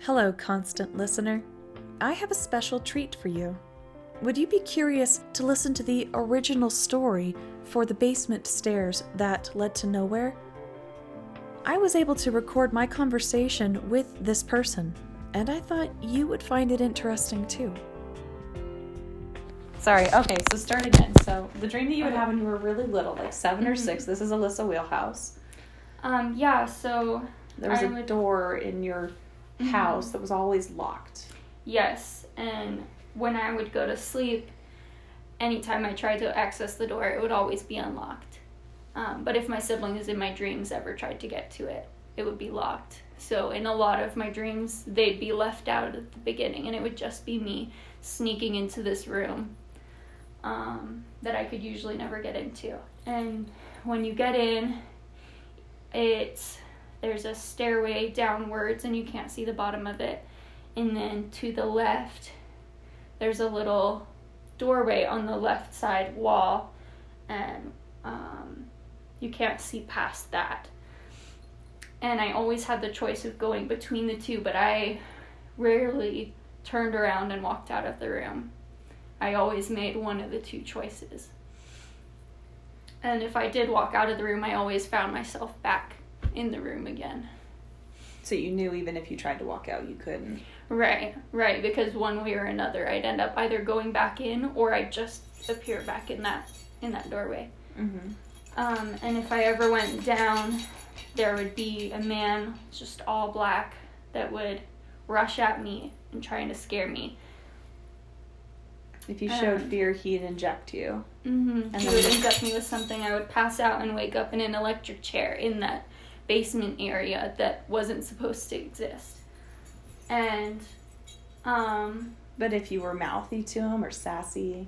Hello, constant listener. I have a special treat for you. Would you be curious to listen to the original story for the basement stairs that led to nowhere? I was able to record my conversation with this person, and I thought you would find it interesting too. Sorry. Okay, so start again. So the dream that you would have when you were really little, like 7 or Mhm. six. This is Alyssa Wheelhouse. Um, yeah, so There was I a would- door in your Mhm. house that was always locked. yes, and when I would go to sleep, anytime I tried to access the door, it would always be unlocked. Um, but if my siblings in my dreams ever tried to get to it, it would be locked. So in a lot of my dreams, they'd be left out at the beginning, and it would just be me sneaking into this room um, that I could usually never get into. And when you get in, it's there's a stairway downwards, and you can't see the bottom of it. And then to the left, there's a little doorway on the left side wall, and um, you can't see past that. And I always had the choice of going between the two, but I rarely turned around and walked out of the room. I always made one of the two choices. And if I did walk out of the room, I always found myself back in the room again. So you knew even if you tried to walk out, you couldn't. Right, right, because one way or another I'd end up either going back in or I'd just appear back in that in that doorway. Mm-hmm. Um, and if I ever went down, there would be a man, just all black, that would rush at me and trying to scare me. If you showed Um, fear, he'd inject you. Mm-hmm. And He would inject me with something. I would pass out and wake up in an electric chair in that basement area that wasn't supposed to exist. And um, But if you were mouthy to him or sassy,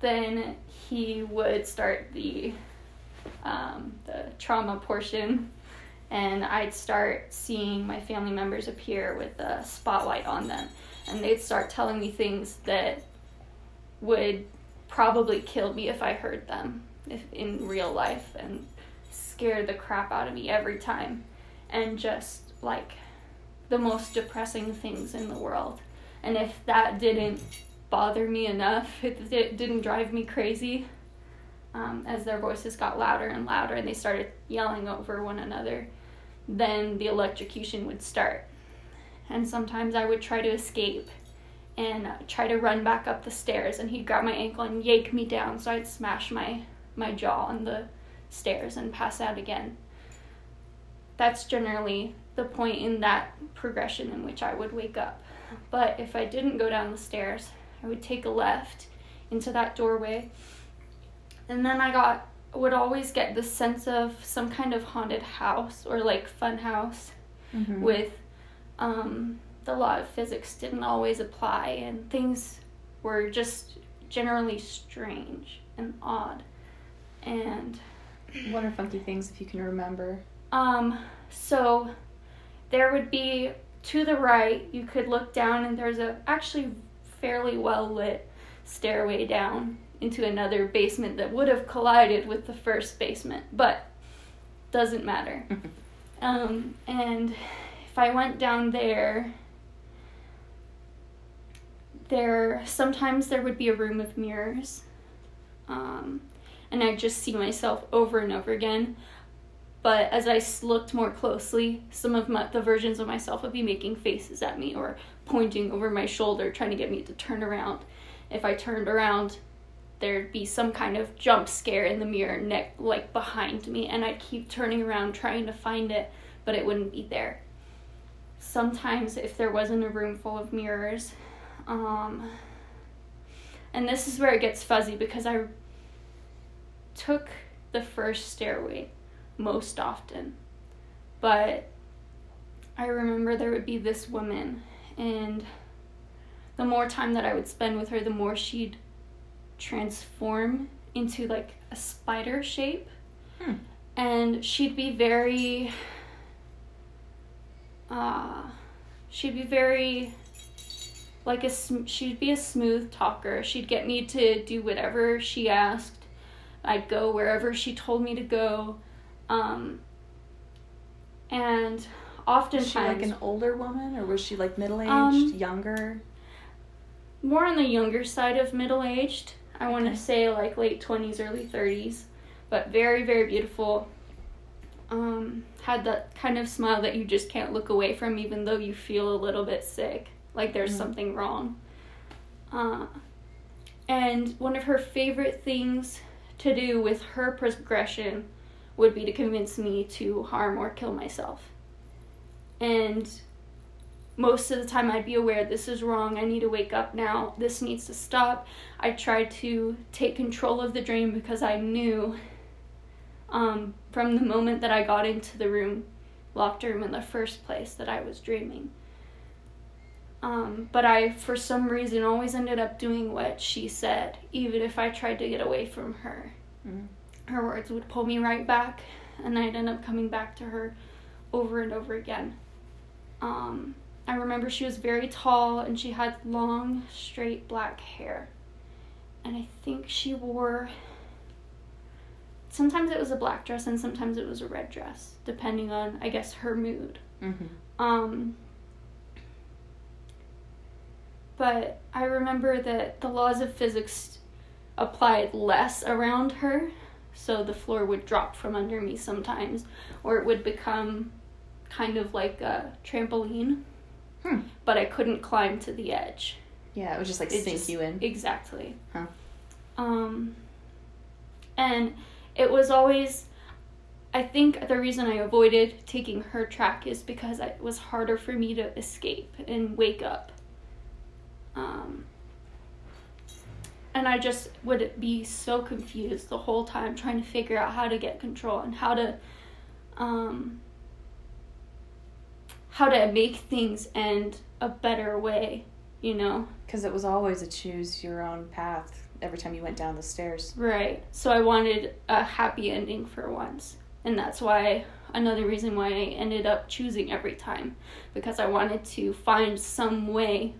then he would start the um, the trauma portion, and I'd start seeing my family members appear with a spotlight on them, and they'd start telling me things that would probably kill me if I heard them if in real life, and scare the crap out of me every time, and just like the most depressing things in the world. And if that didn't bother me enough, it, it didn't drive me crazy, um, as their voices got louder and louder and they started yelling over one another, then the electrocution would start. And sometimes I would try to escape and try to run back up the stairs, and he'd grab my ankle and yank me down, so I'd smash my, my jaw on the stairs and pass out again. That's generally the point in that progression in which I would wake up. But if I didn't go down the stairs, I would take a left into that doorway. And then I got would always get the sense of some kind of haunted house or like fun house mm-hmm. with um, the law of physics didn't always apply and things were just generally strange and odd. And what are funky things if you can remember? um, so there would be to the right, you could look down, and there's a actually fairly well lit stairway down into another basement that would have collided with the first basement, but doesn't matter. um, and if I went down there, there sometimes there would be a room of mirrors, um, and I'd just see myself over and over again but as I looked more closely, some of my, the versions of myself would be making faces at me or pointing over my shoulder, trying to get me to turn around. If I turned around, there'd be some kind of jump scare in the mirror, neck like behind me, and I'd keep turning around trying to find it, but it wouldn't be there. Sometimes, if there wasn't a room full of mirrors, um, and this is where it gets fuzzy because I took the first stairway most often. But I remember there would be this woman, and the more time that I would spend with her, the more she'd transform into like a spider shape. Hmm. And she'd be very, uh, she'd be very like a sm- she'd be a smooth talker. She'd get me to do whatever she asked. I'd go wherever she told me to go. Um, and oftentimes Was she like an older woman, or was she like middle aged, Um, younger? more on the younger side of middle aged. I want to say like late 20s, early 30s, but very, very beautiful. Um, had that kind of smile that you just can't look away from, even though you feel a little bit sick, like there's Mhm. something wrong. Uh, and one of her favorite things to do with her progression would be to convince me to harm or kill myself. And most of the time I'd be aware this is wrong. I need to wake up now. This needs to stop. I tried to take control of the dream because I knew um, from the moment that I got into the room, locked room in the first place, that I was dreaming. Um, but I, for some reason, always ended up doing what she said, even if I tried to get away from her. Mhm. Her words would pull me right back, and I'd end up coming back to her over and over again. Um, I remember she was very tall and she had long, straight black hair. And I think she wore. Sometimes it was a black dress and sometimes it was a red dress, depending on, I guess, her mood. Mm-hmm. Um, but I remember that the laws of physics applied less around her, so the floor would drop from under me sometimes, or it would become kind of like a trampoline, Hmm. but I couldn't climb to the edge. Yeah, it would just like It sink just- you in. Exactly. Huh. Um, and it was always, I think the reason I avoided taking her track is because it was harder for me to escape and wake up. Um, and I just would be so confused the whole time trying to figure out how to get control and how to, um, how to make things end a better way, you know? Because it was always a choose your own path every time you went down the stairs. Right. So I wanted a happy ending for once. And that's why another reason why I ended up choosing every time because I wanted to find some way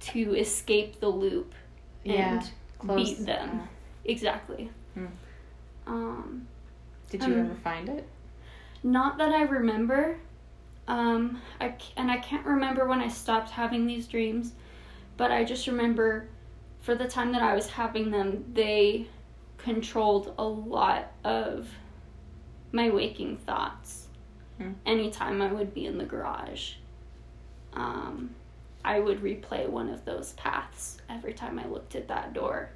to escape the loop Yeah. and beat them. Exactly. Hmm. Um did you Um, ever find it? not that I remember. Um, I and I can't remember when I stopped having these dreams, but I just remember for the time that I was having them, they controlled a lot of my waking thoughts. Hmm. Anytime I would be in the garage, um, I would replay one of those paths every time I looked at that door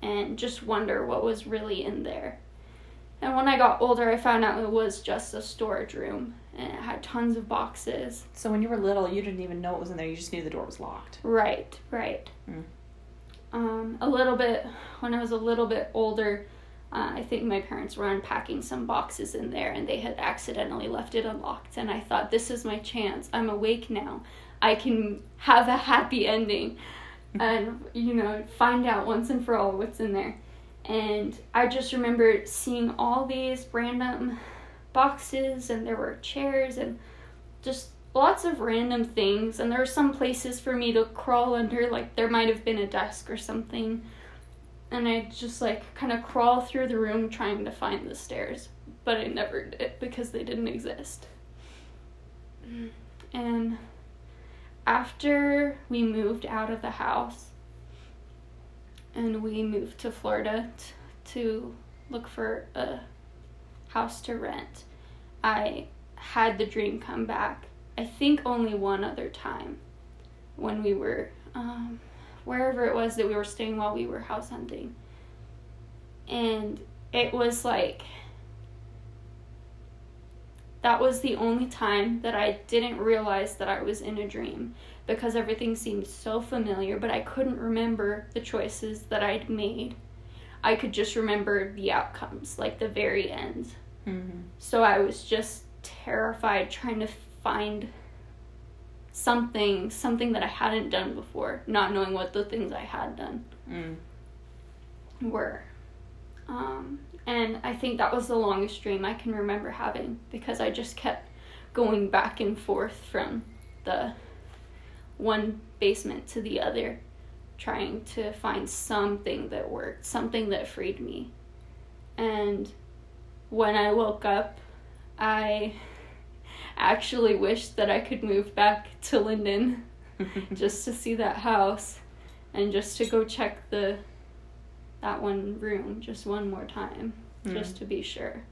and just wonder what was really in there. And when I got older, I found out it was just a storage room and it had tons of boxes. So when you were little, you didn't even know it was in there. You just knew the door was locked. Right, right. Mm. Um, a little bit, when I was a little bit older, uh, I think my parents were unpacking some boxes in there and they had accidentally left it unlocked. And I thought, this is my chance. I'm awake now. I can have a happy ending and, you know, find out once and for all what's in there. And I just remember seeing all these random boxes, and there were chairs and just lots of random things. And there were some places for me to crawl under, like there might have been a desk or something. And I just like kind of crawl through the room trying to find the stairs, but I never did because they didn't exist. And after we moved out of the house, and we moved to Florida t- to look for a house to rent. I had the dream come back. I think only one other time when we were um, wherever it was that we were staying while we were house hunting. And it was like that was the only time that I didn't realize that I was in a dream because everything seemed so familiar, but I couldn't remember the choices that I'd made. I could just remember the outcomes, like the very end. Mm-hmm. So I was just terrified trying to find something, something that I hadn't done before, not knowing what the things I had done Mm. were. Um, and I think that was the longest dream I can remember having because I just kept going back and forth from the one basement to the other, trying to find something that worked, something that freed me. And when I woke up, I actually wished that I could move back to Linden just to see that house and just to go check the that one room just one more time Hmm. just to be sure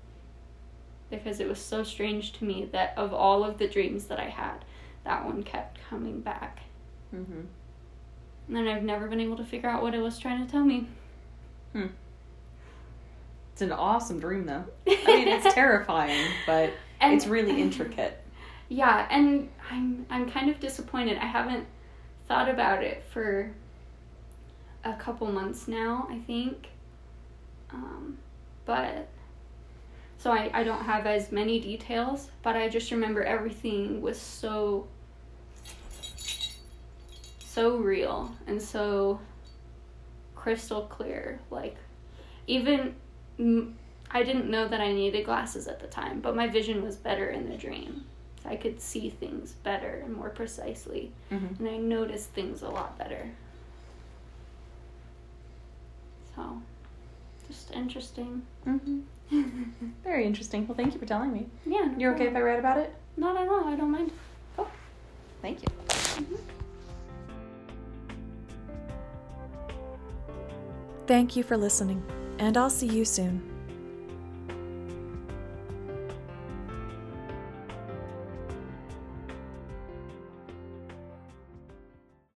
because it was so strange to me that of all of the dreams that I had that one kept coming back Mhm. and I've never been able to figure out what it was trying to tell me It's an awesome dream, though. I mean, it's terrifying, but And- it's really intricate. Yeah, and I'm I'm kind of disappointed. I haven't thought about it for a couple months now, I think. Um, but so I, I don't have as many details, but I just remember everything was so so real and so crystal clear. Like even I didn't know that I needed glasses at the time, but my vision was better in the dream. I could see things better and more precisely, Mhm. and I noticed things a lot better. So, just interesting. Mm-hmm. Very interesting. Well, thank you for telling me. Yeah. no You're okay if. I read about it? No, no, no. I don't mind. Oh, thank you. Thank you for listening, and I'll see you soon.